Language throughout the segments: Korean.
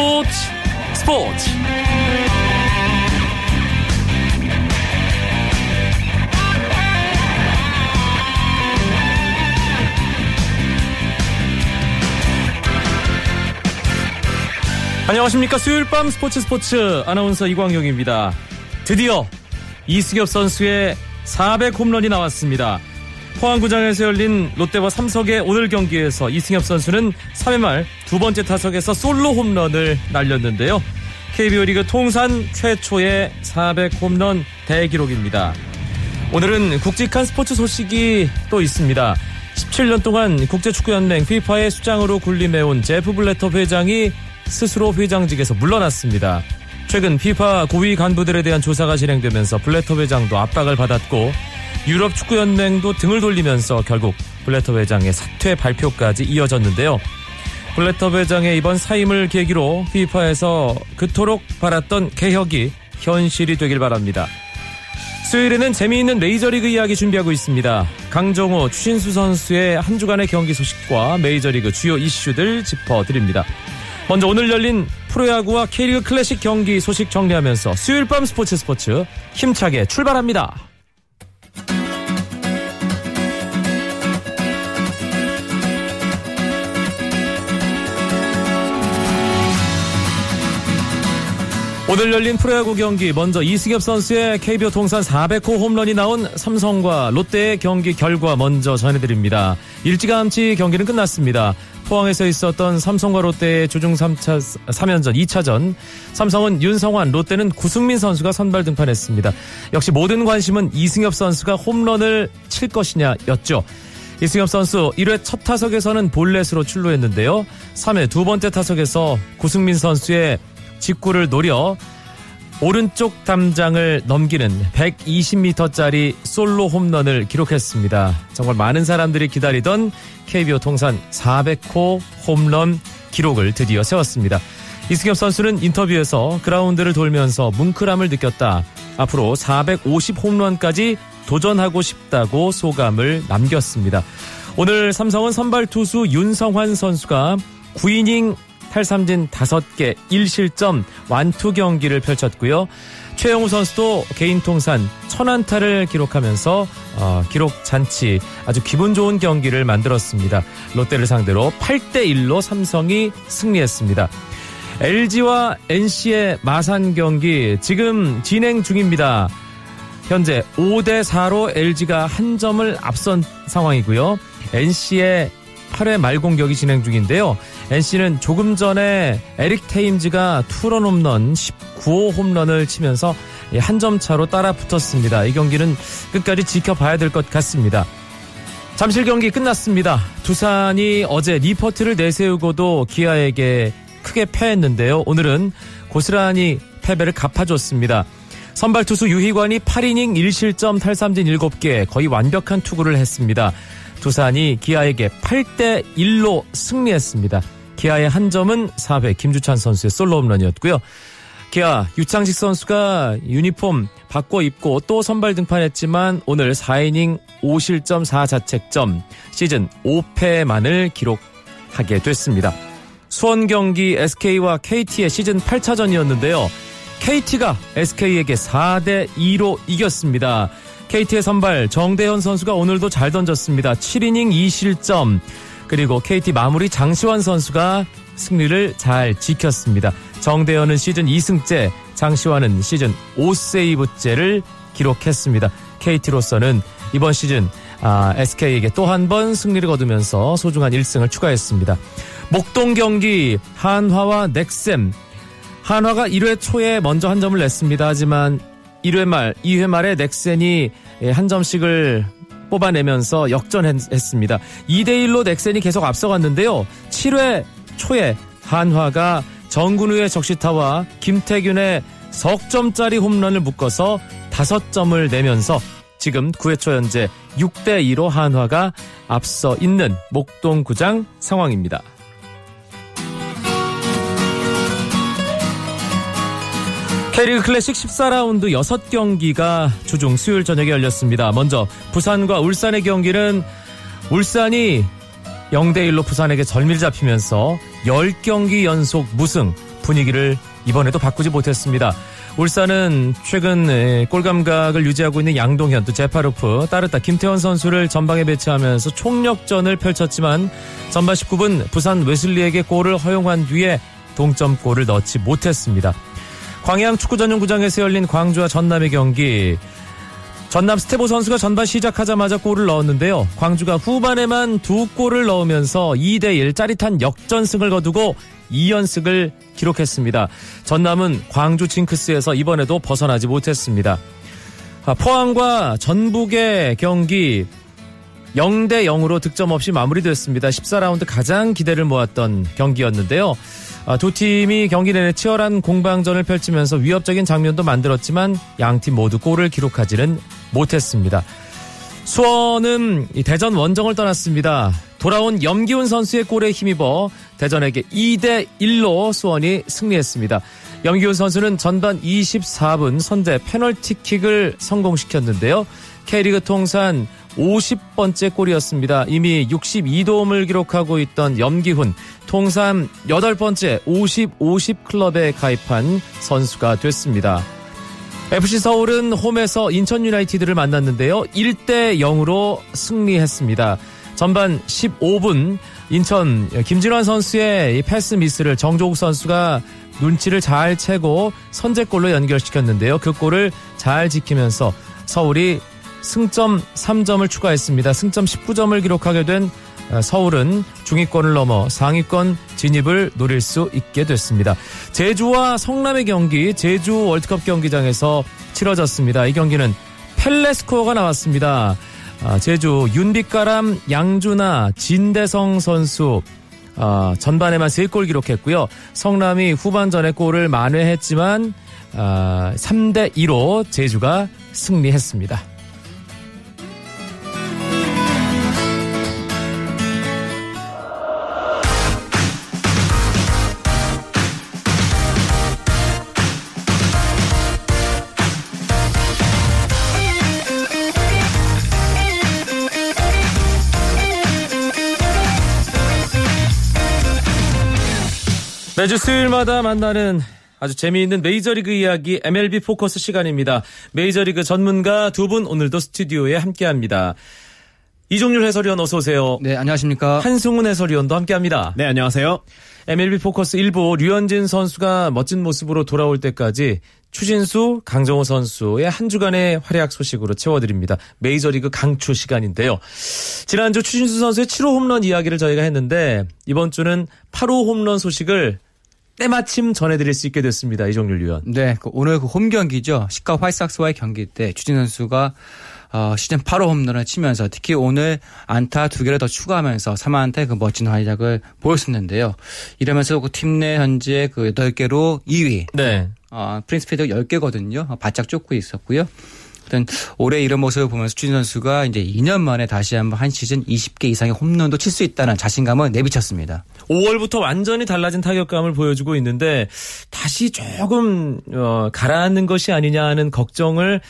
스포츠. 스포츠. 안녕하십니까. 수요일 밤 스포츠 스포츠 아나운서 이광용입니다. 드디어 이승엽 선수의 400 홈런이 나왔습니다 포항구장에서 열린 롯데와 삼성의 오늘 경기에서 이승엽 선수는 3회 말 두 번째 타석에서 솔로 홈런을 날렸는데요. KBO 리그 통산 최초의 400 홈런 대기록입니다. 오늘은 굵직한 스포츠 소식이 또 있습니다. 17년 동안 국제축구연맹 FIFA의 수장으로 군림해온 제프 블레터 회장이 스스로 회장직에서 물러났습니다. 최근 FIFA 고위 간부들에 대한 조사가 진행되면서 블레터 회장도 압박을 받았고 유럽 축구연맹도 등을 돌리면서 결국 블레터 회장의 사퇴 발표까지 이어졌는데요. 블레터 회장의 이번 사임을 계기로 FIFA에서 그토록 바랐던 개혁이 현실이 되길 바랍니다. 수요일에는 재미있는 메이저리그 이야기 준비하고 있습니다. 강정호, 추신수 선수의 한 주간의 경기 소식과 메이저리그 주요 이슈들 짚어드립니다. 먼저 오늘 열린 프로야구와 K리그 클래식 경기 소식 정리하면서 수요일 밤 스포츠 스포츠 힘차게 출발합니다. 오늘 열린 프로야구 경기 먼저 이승엽 선수의 KBO 통산 400호 홈런이 나온 삼성과 롯데의 경기 결과 먼저 전해드립니다. 일찌감치 경기는 끝났습니다. 포항에서 있었던 삼성과 롯데의 조중 3차 3연전 2차전 삼성은 윤성환, 롯데는 구승민 선수가 선발 등판했습니다. 역시 모든 관심은 이승엽 선수가 홈런을 칠 것이냐였죠. 이승엽 선수 1회 첫 타석에서는 볼넷으로 출루했는데요. 3회 두 번째 타석에서 구승민 선수의 직구를 노려 오른쪽 담장을 넘기는 120m짜리 솔로 홈런을 기록했습니다. 정말 많은 사람들이 기다리던 KBO 통산 400호 홈런 기록을 드디어 세웠습니다. 이승엽 선수는 인터뷰에서 그라운드를 돌면서 뭉클함을 느꼈다. 앞으로 450 홈런까지 도전하고 싶다고 소감을 남겼습니다. 오늘 삼성은 선발 투수 윤성환 선수가 9이닝 탈삼진 5개 1실점 완투 경기를 펼쳤고요. 최영우 선수도 개인 통산 천안타를 기록하면서 어, 기록 잔치 아주 기분 좋은 경기를 만들었습니다. 롯데를 상대로 8대 1로 삼성이 승리했습니다. LG와 NC의 마산 경기 지금 진행 중입니다. 현재 5대 4로 LG가 한 점을 앞선 상황이고요. NC의 8회 말 공격이 진행 중인데요. NC는 조금 전에 에릭 테임즈가 투런 홈런 19호 홈런을 치면서 한 점 차로 따라 붙었습니다. 이 경기는 끝까지 지켜봐야 될 것 같습니다. 잠실 경기 끝났습니다. 두산이 어제 리퍼트를 내세우고도 기아에게 크게 패했는데요. 오늘은 고스란히 패배를 갚아줬습니다. 선발 투수 유희관이 8이닝 1실점 탈삼진 7개 거의 완벽한 투구를 했습니다. 두산이 기아에게 8대 1로 승리했습니다. 기아의 한 점은 4회 김주찬 선수의 솔로 홈런이었고요. 기아 유창식 선수가 유니폼 바꿔 입고 또 선발 등판했지만 오늘 4이닝 5실점 4자책점 시즌 5패만을 기록하게 됐습니다. 수원 경기 SK와 KT의 시즌 8차전이었는데요. KT가 SK에게 4대 2로 이겼습니다. KT의 선발 정대현 선수가 오늘도 잘 던졌습니다. 7이닝 2실점. 그리고 KT 마무리 장시환 선수가 승리를 잘 지켰습니다. 정대현은 시즌 2승째, 장시환은 시즌 5세이브째를 기록했습니다. KT로서는 이번 시즌 아, SK에게 또 한 번 승리를 거두면서 소중한 1승을 추가했습니다. 목동 경기 한화와 넥셈 한화가 1회 초에 먼저 한 점을 냈습니다. 하지만 1회 말, 2회 말에 넥센이 한 점씩을 뽑아내면서 역전했습니다. 2대1로 넥센이 계속 앞서갔는데요. 7회 초에 한화가 정근우의 적시타와 김태균의 석점짜리 홈런을 묶어서 5점을 내면서 지금 9회 초 현재 6대2로 한화가 앞서 있는 목동구장 상황입니다. K리그 클래식 14라운드 6경기가 주중 수요일 저녁에 열렸습니다. 먼저 부산과 울산의 경기는 울산이 0대1로 부산에게 절밀 잡히면서 10경기 연속 무승, 분위기를 이번에도 바꾸지 못했습니다. 울산은 최근 골 감각을 유지하고 있는 양동현, 또 제파르프, 따르타, 김태원 선수를 전방에 배치하면서 총력전을 펼쳤지만 전반 19분 부산 웨슬리에게 골을 허용한 뒤에 동점골을 넣지 못했습니다. 광양 축구 전용구장에서 열린 광주와 전남의 경기 전남 스테보 선수가 전반 시작하자마자 골을 넣었는데요. 광주가 후반에만 두 골을 넣으면서 2대1 짜릿한 역전승을 거두고 2연승을 기록했습니다. 전남은 광주 징크스에서 이번에도 벗어나지 못했습니다. 아, 포항과 전북의 경기 0대 0으로 득점 없이 마무리됐습니다. 14라운드 가장 기대를 모았던 경기였는데요. 아, 두 팀이 경기 내내 치열한 공방전을 펼치면서 위협적인 장면도 만들었지만 양 팀 모두 골을 기록하지는 못했습니다. 수원은 대전 원정을 떠났습니다. 돌아온 염기훈 선수의 골에 힘입어 대전에게 2대 1로 수원이 승리했습니다. 염기훈 선수는 전반 24분 선제 페널티킥을 성공시켰는데요. K리그 통산 50번째 골이었습니다. 이미 62도움을 기록하고 있던 염기훈 통산 8번째 50-50 클럽에 가입한 선수가 됐습니다. FC 서울은 홈에서 인천 유나이티드를 만났는데요. 1대 0으로 승리했습니다. 전반 15분 인천 김진환 선수의 패스 미스를 정조국 선수가 눈치를 잘 채고 선제골로 연결시켰는데요. 그 골을 잘 지키면서 서울이 승점 3점을 추가했습니다. 승점 19점을 기록하게 된 어, 서울은 중위권을 넘어 상위권 진입을 노릴 수 있게 됐습니다. 제주와 성남의 경기 제주 월드컵 경기장에서 치러졌습니다. 이 경기는 펠레 스코어가 나왔습니다. 아, 제주 윤빛가람 양준아 진대성 선수 아, 전반에만 3골 기록했고요. 성남이 후반전에 골을 만회했지만 3대 아, 2로 제주가 승리했습니다. 매주 수요일마다 만나는 아주 재미있는 메이저리그 이야기 MLB 포커스 시간입니다. 메이저리그 전문가 두 분 오늘도 스튜디오에 함께합니다. 이종률 해설위원 어서 오세요. 네, 안녕하십니까. 한승훈 해설위원도 함께합니다. 네, 안녕하세요. MLB 포커스 1부 류현진 선수가 멋진 모습으로 돌아올 때까지 추진수, 강정호 선수의 한 주간의 활약 소식으로 채워드립니다. 메이저리그 강추 시간인데요. 지난주 추진수 선수의 7호 홈런 이야기를 저희가 했는데 이번 주는 8호 홈런 소식을 때마침 전해드릴 수 있게 됐습니다. 이종률 위원. 네, 그 오늘 그 홈 경기죠. 시카 화이삭스와의 경기 때 추진 선수가 어, 시즌 8호 홈런을 치면서 특히 오늘 안타 두 개를 더 추가하면서 3안타 그 멋진 활약을 보였었는데요. 이러면서 그 팀 내 현재 그 8개로 2위. 네. 어, 프린스 피드 10개거든요. 바짝 쫓고 있었고요. 일단 올해 이런 모습을 보면서 추진 선수가 이제 2년 만에 다시 한번 한 시즌 20개 이상의 홈런도 칠 수 있다는 자신감을 내비쳤습니다. 5월부터 완전히 달라진 타격감을 보여주고 있는데 다시 조금 어, 가라앉는 것이 아니냐 하는 걱정을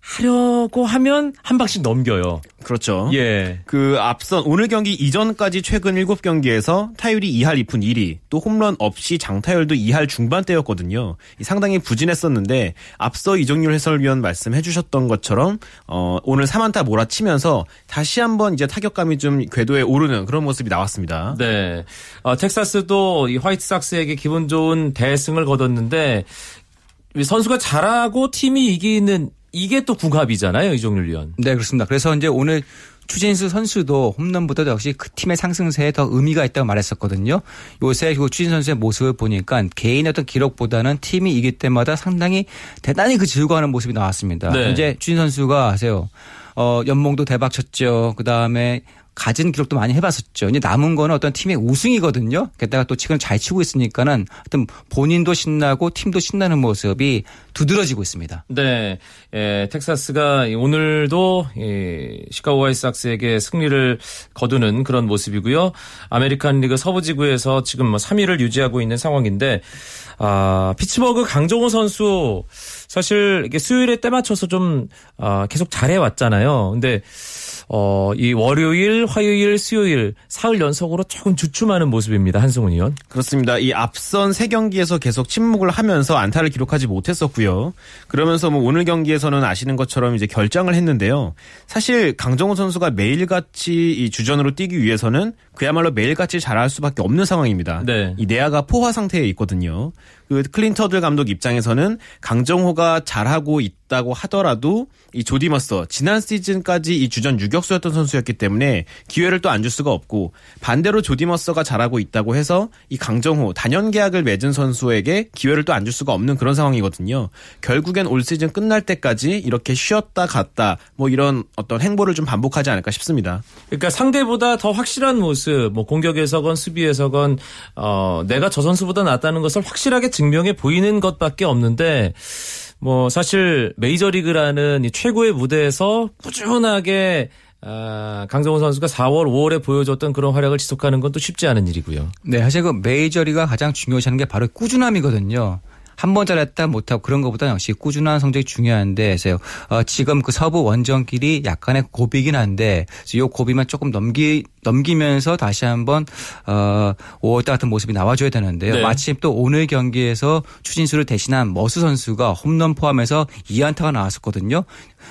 하려고 하면 한 방씩 넘겨요. 그렇죠. 예. 그 앞선 오늘 경기 이전까지 최근 7경기에서 타율이 2할 2푼 1위, 또 홈런 없이 장타율도 2할 중반대였거든요. 상당히 부진했었는데 앞서 이정률 해설위원 말씀해 주셨던 것처럼 어, 오늘 3안타 몰아치면서 다시 한번 이제 타격감이 좀 궤도에 오르는 그런 모습이 나왔습니다. 네. 어, 텍사스도 이 화이트삭스에게 기분 좋은 대승을 거뒀는데 선수가 잘하고 팀이 이기는 이게 또 궁합이잖아요, 이종률 위원. 네, 그렇습니다. 그래서 이제 오늘 추진수 선수도 홈런보다도 역시 그 팀의 상승세에 더 의미가 있다고 말했었거든요. 요새 그 추진 선수의 모습을 보니까 개인의 어떤 기록보다는 팀이 이길 때마다 상당히 대단히 그 즐거워하는 모습이 나왔습니다. 네. 이제 추진 선수가 아세요. 어, 연봉도 대박 쳤죠. 그 다음에 가진 기록도 많이 해봤었죠. 이제 남은 거는 어떤 팀의 우승이거든요. 게다가 또 지금 잘 치고 있으니까는 어떤 본인도 신나고 팀도 신나는 모습이 두드러지고 있습니다. 네, 예, 텍사스가 오늘도 예, 시카고 화이삭스에게 승리를 거두는 그런 모습이고요. 아메리칸 리그 서부지구에서 지금 뭐 3위를 유지하고 있는 상황인데 아, 피츠버그 강정호 선수 사실 이게 수요일에 때 맞춰서 좀 아, 계속 잘해 왔잖아요. 근데 어, 이 월요일, 화요일, 수요일 사흘 연속으로 조금 주춤하는 모습입니다. 한승훈 의원. 그렇습니다. 이 앞선 세 경기에서 계속 침묵을 하면서 안타를 기록하지 못했었고요. 그러면서 뭐 오늘 경기에서는 아시는 것처럼 이제 결장을 했는데요. 사실 강정호 선수가 매일같이 이 주전으로 뛰기 위해서는 그야말로 매일같이 잘할 수밖에 없는 상황입니다. 네. 이 내야가 포화 상태에 있거든요. 그 클린터들 감독 입장에서는 강정호가 잘하고 있다고 하더라도 이 조디머서 지난 시즌까지 이 주전 유격수였던 선수였기 때문에 기회를 또 안 줄 수가 없고 반대로 조디머서가 잘하고 있다고 해서 이 강정호 단연 계약을 맺은 선수에게 기회를 또 안 줄 수가 없는 그런 상황이거든요. 결국엔 올 시즌 끝날 때까지 이렇게 쉬었다 갔다 뭐 이런 어떤 행보를 좀 반복하지 않을까 싶습니다. 그러니까 상대보다 더 확실한 모습, 뭐 공격에서건 수비에서건 어, 내가 저 선수보다 낫다는 것을 확실하게 증명해 보이는 것밖에 없는데 뭐 사실 메이저리그라는 이 최고의 무대에서 꾸준하게 아, 강정호 선수가 4월, 5월에 보여줬던 그런 활약을 지속하는 건 또 쉽지 않은 일이고요. 네, 사실 그 메이저리가 가장 중요시하는 게 바로 꾸준함이거든요. 한번 잘했다 못하고 그런 것보다 역시 꾸준한 성적이 중요한데 어, 지금 그 서부 원정길이 약간의 고비긴 한데 이 고비만 조금 넘기 넘기면서 다시 한번 어 5월달 같은 모습이 나와줘야 되는데요. 네. 마침 또 오늘 경기에서 추진수를 대신한 머수 선수가 홈런 포함해서 2안타가 나왔었거든요.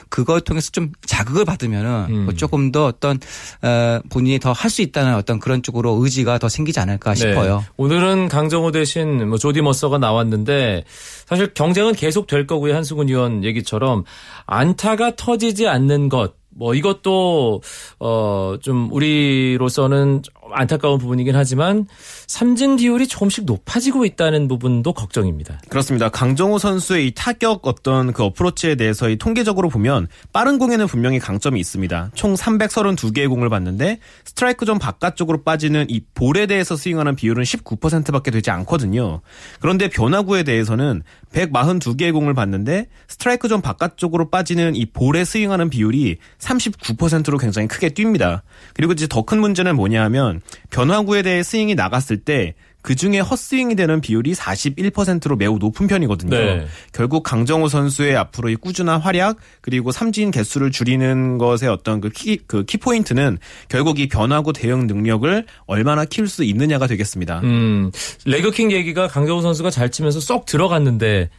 그걸 통해서 좀 자극을 받으면은 음. 뭐 조금 더 어떤 어, 본인이 더 할 수 있다는 어떤 그런 쪽으로 의지가 더 생기지 않을까 싶어요. 네. 오늘은 강정호 대신 뭐 조디 머서가 나왔는데 사실 경쟁은 계속 될 거고요. 한수근 의원 얘기처럼 안타가 터지지 않는 것. 뭐 이것도 어 좀 우리로서는 좀 안타까운 부분이긴 하지만 삼진 비율이 조금씩 높아지고 있다는 부분도 걱정입니다. 그렇습니다. 강정호 선수의 이 타격 어떤 그 어프로치에 대해서 이 통계적으로 보면 빠른 공에는 분명히 강점이 있습니다. 총 332개의 공을 봤는데 스트라이크 존 바깥쪽으로 빠지는 이 볼에 대해서 스윙하는 비율은 19%밖에 되지 않거든요. 그런데 변화구에 대해서는 142개의 공을 봤는데 스트라이크 존 바깥쪽으로 빠지는 이 볼에 스윙하는 비율이 39%로 굉장히 크게 뜁니다. 그리고 이제 더 큰 문제는 뭐냐 하면 변화구에 대해 스윙이 나갔을 때 그 중에 헛스윙이 되는 비율이 41%로 매우 높은 편이거든요. 네. 결국 강정호 선수의 앞으로의 꾸준한 활약 그리고 삼진 개수를 줄이는 것의 어떤 그 키, 그 키포인트는 결국 이 변화구 대응 능력을 얼마나 키울 수 있느냐가 되겠습니다. 음, leg kick 얘기가 강정호 선수가 잘 치면서 쏙 들어갔는데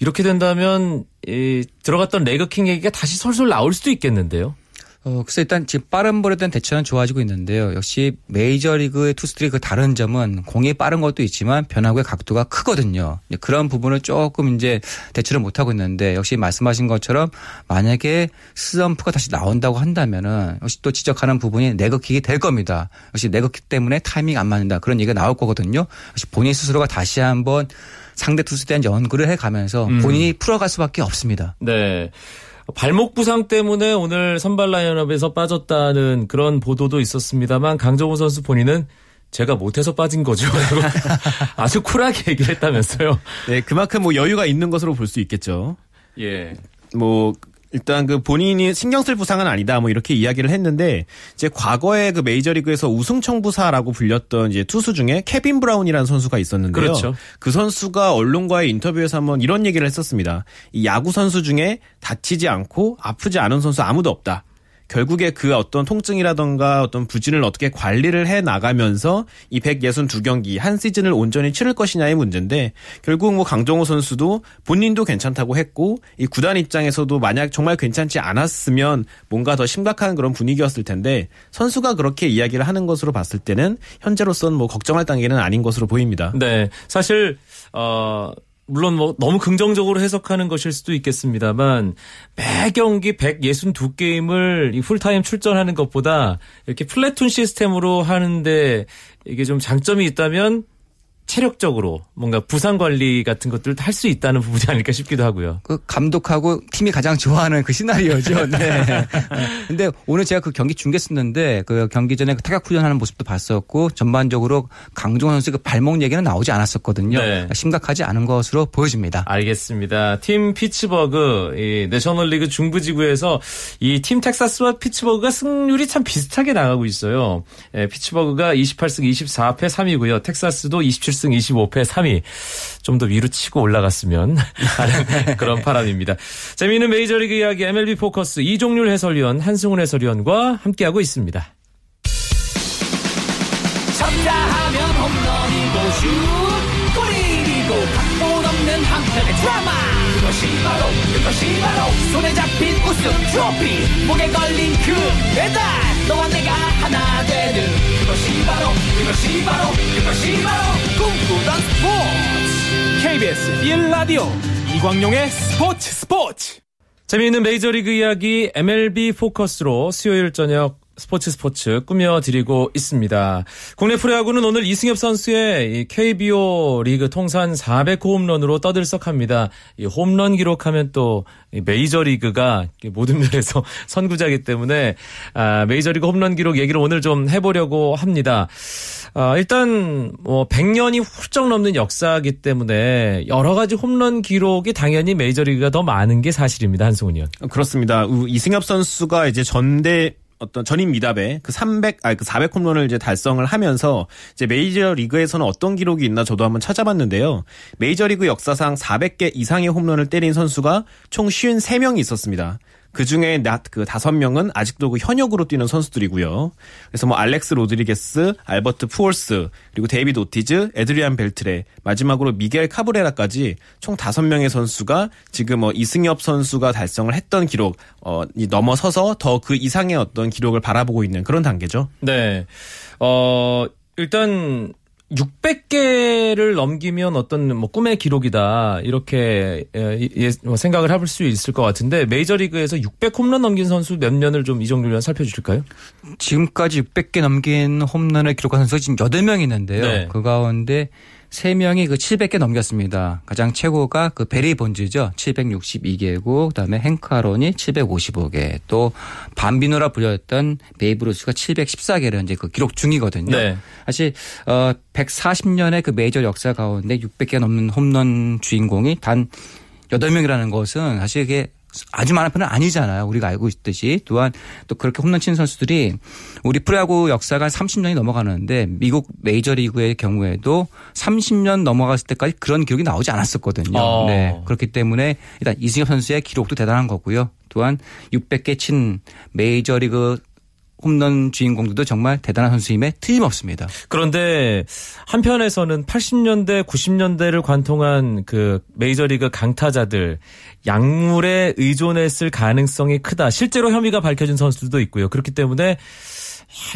이렇게 된다면 이 들어갔던 leg kick 얘기가 다시 솔솔 나올 수도 있겠는데요. 어, 그래서 일단 지금 빠른 볼에 대한 대처는 좋아지고 있는데요. 역시 메이저리그의 투수들이 그 다른 점은 공이 빠른 것도 있지만 변화구의 각도가 크거든요. 그런 부분을 조금 이제 대처를 못하고 있는데 역시 말씀하신 것처럼 만약에 슬럼프가 다시 나온다고 한다면은 역시 또 지적하는 부분이 leg kick이 될 겁니다. 역시 leg kick 때문에 타이밍 안 맞는다 그런 얘기가 나올 거거든요. 역시 본인 스스로가 다시 한번 상대 투수에 대한 연구를 해가면서 본인이 풀어갈 수밖에 없습니다. 네. 발목 부상 때문에 오늘 선발 라인업에서 빠졌다는 그런 보도도 있었습니다만 강정호 선수 본인은 제가 못해서 빠진 거죠. 라고 아주 쿨하게 얘기를 했다면서요. 네, 그만큼 뭐 여유가 있는 것으로 볼 수 있겠죠. 예. 뭐 일단 그 본인이 신경 쓸 부상은 아니다 뭐 이렇게 이야기를 했는데 이제 과거에 그 메이저리그에서 우승 청부사라고 불렸던 이제 투수 중에 케빈 브라운이라는 선수가 있었는데요. 그렇죠. 그 선수가 언론과의 인터뷰에서 한번 이런 얘기를 했었습니다. 이 야구 선수 중에 다치지 않고 아프지 않은 선수 아무도 없다. 결국에 그 어떤 통증이라던가 어떤 부진을 어떻게 관리를 해 나가면서 이 162경기 한 시즌을 온전히 치를 것이냐의 문제인데 결국 뭐 강정호 선수도 본인도 괜찮다고 했고 이 구단 입장에서도 만약 정말 괜찮지 않았으면 뭔가 더 심각한 그런 분위기였을 텐데 선수가 그렇게 이야기를 하는 것으로 봤을 때는 현재로서는 뭐 걱정할 단계는 아닌 것으로 보입니다. 네. 사실, 어, 물론 뭐 너무 긍정적으로 해석하는 것일 수도 있겠습니다만 매 경기 162게임을 이 풀타임 출전하는 것보다 이렇게 플래툰 시스템으로 하는데 이게 좀 장점이 있다면 체력적으로 뭔가 부상 관리 같은 것들을 할수 있다는 부분이 아닐까 싶기도 하고요. 그 감독하고 팀이 가장 좋아하는 그 시나리오죠. 네. 근데 오늘 제가 그 경기 중계 썼는데 그 경기 전에 그 타격 훈련하는 모습도 봤었고 전반적으로 강정호 선수 그 발목 얘기는 나오지 않았었거든요. 네. 심각하지 않은 것으로 보여집니다. 알겠습니다. 팀 피츠버그 이 내셔널리그 중부지구에서 이 팀 텍사스와 피츠버그가 승률이 참 비슷하게 나가고 있어요. 예, 피츠버그가 28승 24패 3위고요. 텍사스도 27승 27승 25패 3위. 좀 더 위로 치고 올라갔으면 하는 그런 바람입니다. 재미있는 메이저리그 이야기 MLB 포커스 이종률 해설위원, 한승훈 해설위원과 함께하고 있습니다. 쳤다 하면 홈런이고 슛 골이고 각본 없는 한편의 드라마 그것이 바로 그것이 바로 손에 잡힌 우승 트로피 목에 걸린 그 배달 너와 내가 하나 되는 그것이 바로 그것이 바로 그것이 바로 꿈꾸던 스포츠. KBS 1라디오 이광용의 스포츠 스포츠. 재미있는 메이저리그 이야기 MLB 포커스로 수요일 저녁 스포츠 스포츠 꾸며드리고 있습니다. 국내 프로야구는 오늘 이승엽 선수의 KBO 리그 통산 400호 홈런으로 떠들썩합니다. 이 홈런 기록하면 또 메이저리그가 모든 면에서 선구자이기 때문에 아, 메이저리그 홈런 기록 얘기를 오늘 좀 해보려고 합니다. 아, 일단 뭐 100년이 훌쩍 넘는 역사이기 때문에 여러 가지 홈런 기록이 당연히 메이저리그가 더 많은 게 사실입니다. 한승훈 의원. 그렇습니다. 이승엽 선수가 이제 전대 어떤 전인미답의 그 300, 아니 그 400 홈런을 이제 달성을 하면서 이제 메이저 리그에서는 어떤 기록이 있나 저도 한번 찾아봤는데요. 메이저 리그 역사상 400개 이상의 홈런을 때린 선수가 총 53명이 있었습니다. 그 중에 낮그 다섯 명은 아직도 그 현역으로 뛰는 선수들이고요. 그래서 뭐 알렉스 로드리게스, 알버트 푸홀스, 그리고 데이비드 오티즈, 에드리안 벨트레, 마지막으로 미겔 카브레라까지 총 다섯 명의 선수가 지금 뭐 이승엽 선수가 달성을 했던 기록 어 넘어서서 더 그 이상의 어떤 기록을 바라보고 있는 그런 단계죠. 네. 어 일단 600개를 넘기면 어떤 뭐 꿈의 기록이다 이렇게 예, 예, 뭐 생각을 해볼 수 있을 것 같은데 메이저리그에서 600 홈런 넘긴 선수 몇 년을 좀 이정률 살펴주실까요? 지금까지 600개 넘긴 홈런을 기록한 선수가 지금 8명 있는데요. 네. 그 가운데 3명이 그 700개 넘겼습니다. 가장 최고가 그 베리 본즈죠. 762개고 그다음에 행크 아론이 755개 또 밤비노라 불렸던 베이브 루스가 714개를 이제 그 기록 중이거든요. 네. 사실 어 140년의 그 메이저 역사 가운데 600개 넘는 홈런 주인공이 단 8명이라는 것은 사실 이게 아주 많은 편은 아니잖아요. 우리가 알고 있듯이. 또한 또 그렇게 홈런 치는 선수들이 우리 프로야구 역사가 30년이 넘어가는데 미국 메이저리그의 경우에도 30년 넘어갔을 때까지 그런 기록이 나오지 않았었거든요. 어. 네. 그렇기 때문에 일단 이승엽 선수의 기록도 대단한 거고요. 또한 600개 친 메이저리그 홈런 주인공들도 정말 대단한 선수임에 틀림없습니다. 그런데 한편에서는 80년대, 90년대를 관통한 그 메이저리그 강타자들 약물에 의존했을 가능성이 크다. 실제로 혐의가 밝혀진 선수들도 있고요. 그렇기 때문에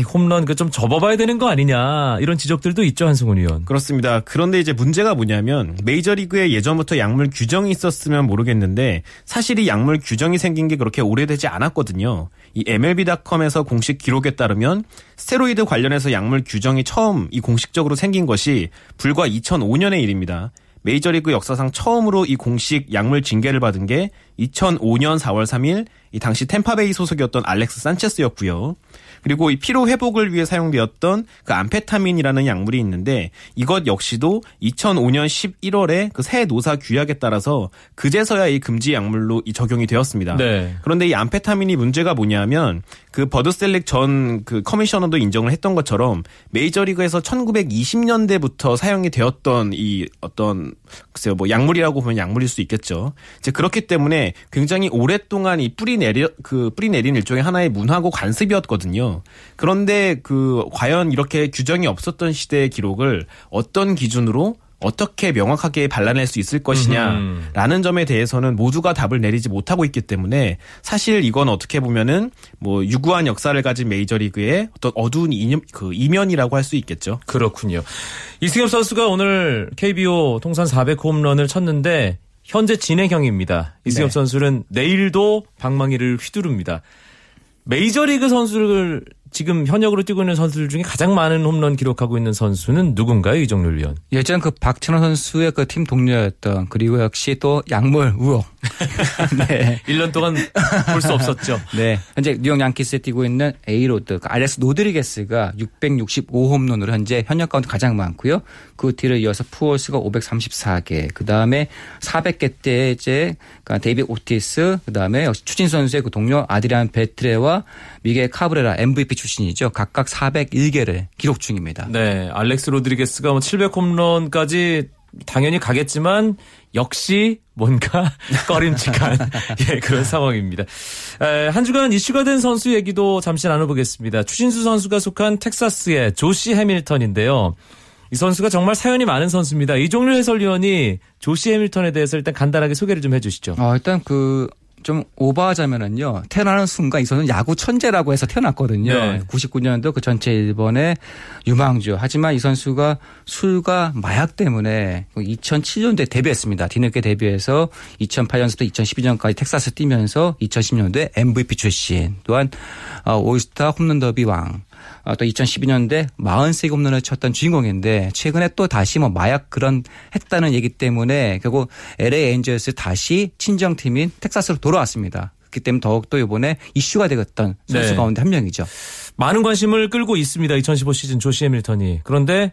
이 홈런 그 좀 접어봐야 되는 거 아니냐 이런 지적들도 있죠 한승훈 의원. 그렇습니다. 그런데 이제 문제가 뭐냐면 메이저리그에 예전부터 약물 규정이 있었으면 모르겠는데 사실 이 약물 규정이 생긴 게 그렇게 오래되지 않았거든요. 이 MLB.com에서 공식 기록에 따르면 스테로이드 관련해서 약물 규정이 처음 이 공식적으로 생긴 것이 불과 2005년의 일입니다. 메이저리그 역사상 처음으로 이 공식 약물 징계를 받은 게 2005년 4월 3일 이 당시 템파베이 소속이었던 알렉스 산체스였고요. 그리고 이 피로 회복을 위해 사용되었던 그 암페타민이라는 약물이 있는데 이것 역시도 2005년 11월에 그 새 노사 규약에 따라서 그제서야 이 금지 약물로 이 적용이 되었습니다. 네. 그런데 이 암페타민이 문제가 뭐냐면 그 버드셀릭 전그 커미셔너도 인정을 했던 것처럼 메이저리그에서 1920년대부터 사용이 되었던 이 어떤 글쎄요 뭐 약물이라고 보면 약물일 수 있겠죠. 이제 그렇기 때문에 굉장히 오랫동안 이 뿌리 내려 그 뿌리 내린 일종의 하나의 문화고 관습이었거든요. 그런데 그 과연 이렇게 규정이 없었던 시대의 기록을 어떤 기준으로 어떻게 명확하게 발라낼 수 있을 것이냐라는 점에 대해서는 모두가 답을 내리지 못하고 있기 때문에 사실 이건 어떻게 보면은 뭐 유구한 역사를 가진 메이저리그의 어떤 어두운 이념, 그 이면이라고 할 수 있겠죠. 그렇군요. 이승엽 선수가 오늘 KBO 통산 400 홈런을 쳤는데 현재 진행형입니다. 이승엽 네. 선수는 내일도 방망이를 휘두릅니다. 메이저리그 선수를 지금 현역으로 뛰고 있는 선수들 중에 가장 많은 홈런 기록하고 있는 선수는 누군가요, 이정률 위원? 예전 그 박찬호 선수의 그 팀 동료였던 그리고 역시 또 약물 우혹. 네. 1년 동안 볼 수 없었죠. 네. 현재 뉴욕 양키스에 뛰고 있는 에이로드, 그 알렉스 로드리게스가 665 홈런으로 현재 현역 가운데 가장 많고요. 그 뒤를 이어서 푸홀스가 534개, 그 다음에 400개 때 이제 그러니까 데이비 오티스, 그 다음에 역시 추신수 선수의 그 동료 아드리안 벨트레와 미겔 카브레라 MVP 출신이죠. 각각 401개를 기록 중입니다. 네, 알렉스 로드리게스가 뭐 700홈런까지 당연히 가겠지만 역시 뭔가 꺼림칙한 예, 그런 상황입니다. 에, 한 주간 이슈가 된 선수 얘기도 잠시 나눠보겠습니다. 추신수 선수가 속한 텍사스의 조시 해밀턴인데요. 이 선수가 정말 사연이 많은 선수입니다. 이종률 해설위원이 조시 해밀턴에 대해서 일단 간단하게 소개를 좀 해주시죠. 어, 일단 그, 좀 오버하자면은요. 태어나는 순간 이 선수는 야구 천재라고 해서 태어났거든요. 네. 99년도 그 전체 일본의 유망주. 하지만 이 선수가 술과 마약 때문에 2007년도에 데뷔했습니다. 뒤늦게 데뷔해서 2008년부터 2012년까지 텍사스 뛰면서 2010년도에 MVP 출신. 또한 어, 올스타 홈런 더비 왕. 어, 또 2012년대 43개 홈런을 쳤던 주인공인데 최근에 또 다시 뭐 마약 그런 했다는 얘기 때문에 결국 LA 엔젤스 다시 친정팀인 텍사스로 돌아왔습니다. 그렇기 때문에 더욱더 이번에 이슈가 되었던 선수 네. 가운데 한 명이죠. 많은 관심을 끌고 있습니다. 2015 시즌 조시 해밀턴이. 그런데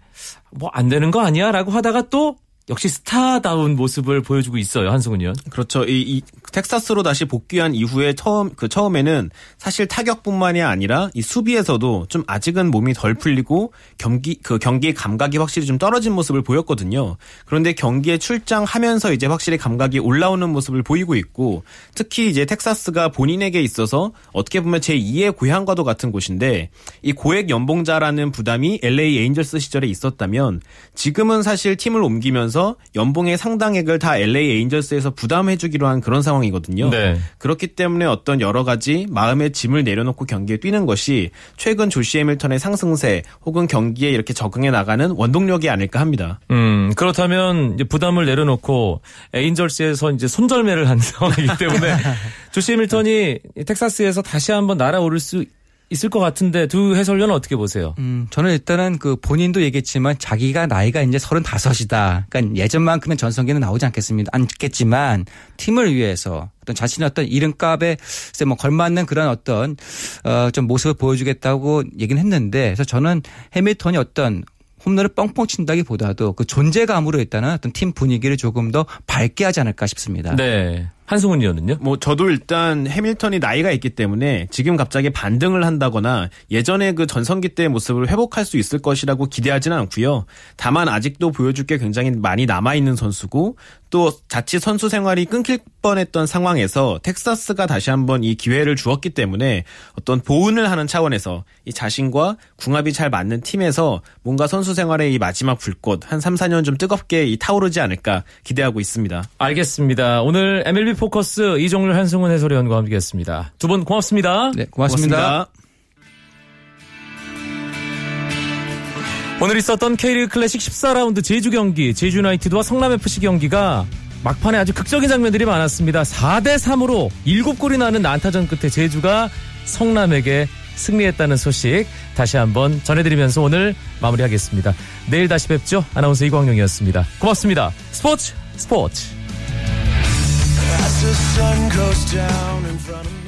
뭐 안 되는 거 아니야? 라고 하다가 또 역시 스타다운 모습을 보여주고 있어요. 한승훈이요. 그렇죠. 이, 이 텍사스로 다시 복귀한 이후에 처음 그 처음에는 사실 타격뿐만이 아니라 이 수비에서도 좀 아직은 몸이 덜 풀리고 경기 그 경기의 감각이 확실히 좀 떨어진 모습을 보였거든요. 그런데 경기에 출장하면서 이제 확실히 감각이 올라오는 모습을 보이고 있고 특히 이제 텍사스가 본인에게 있어서 어떻게 보면 제 2의 고향과도 같은 곳인데 이 고액 연봉자라는 부담이 LA 에인절스 시절에 있었다면 지금은 사실 팀을 옮기면서 연봉의 상당액을 다 LA 에인절스에서 부담해주기로 한 그런 상황이거든요. 네. 그렇기 때문에 어떤 여러 가지 마음의 짐을 내려놓고 경기에 뛰는 것이 최근 조시 해밀턴의 상승세 혹은 경기에 이렇게 적응해 나가는 원동력이 아닐까 합니다. 음, 그렇다면 이제 부담을 내려놓고 에인절스에서 이제 손절매를 한 상황이기 때문에 조시 해밀턴이 텍사스에서 다시 한번 날아오를 수 있을 것 같은데 두 해설위원은 어떻게 보세요? 음, 저는 일단은 그 본인도 얘기했지만 자기가 나이가 이제 35이다. 그러니까 예전만큼은 전성기는 나오지 않겠습니다. 않겠지만 팀을 위해서 어떤 자신의 어떤 이름값에 뭐 걸맞는 그런 어떤 어좀 모습을 보여주겠다고 얘기는 했는데 그래서 저는 해밀턴이 어떤 홈런을 뻥뻥 친다기보다도 그 존재감으로 일단은 어떤 팀 분위기를 조금 더 밝게 하지 않을까 싶습니다. 네. 한승훈 의원은요? 뭐 저도 일단 해밀턴이 나이가 있기 때문에 지금 갑자기 반등을 한다거나 예전의 그 전성기 때의 모습을 회복할 수 있을 것이라고 기대하지는 않고요. 다만 아직도 보여줄 게 굉장히 많이 남아 있는 선수고 또 자칫 선수 생활이 끊길 뻔했던 상황에서 텍사스가 다시 한번 이 기회를 주었기 때문에 어떤 보은을 하는 차원에서 이 자신과 궁합이 잘 맞는 팀에서 뭔가 선수 생활의 이 마지막 불꽃 한 3, 4년 좀 뜨겁게 이 타오르지 않을까 기대하고 있습니다. 알겠습니다. 오늘 MLB 포커스 이종률 한승훈 해설위원과 함께했습니다. 두 분 고맙습니다. 네, 고맙습니다. 고맙습니다. 오늘 있었던 K리그 클래식 14라운드 제주 경기 제주 유나이티드와 성남 FC 경기가 막판에 아주 극적인 장면들이 많았습니다. 4대 3으로 7골이 나는 난타전 끝에 제주가 성남에게 승리했다는 소식 다시 한번 전해드리면서 오늘 마무리하겠습니다. 내일 다시 뵙죠. 아나운서 이광용이었습니다. 고맙습니다. 스포츠 스포츠. As the sun goes down in front of me.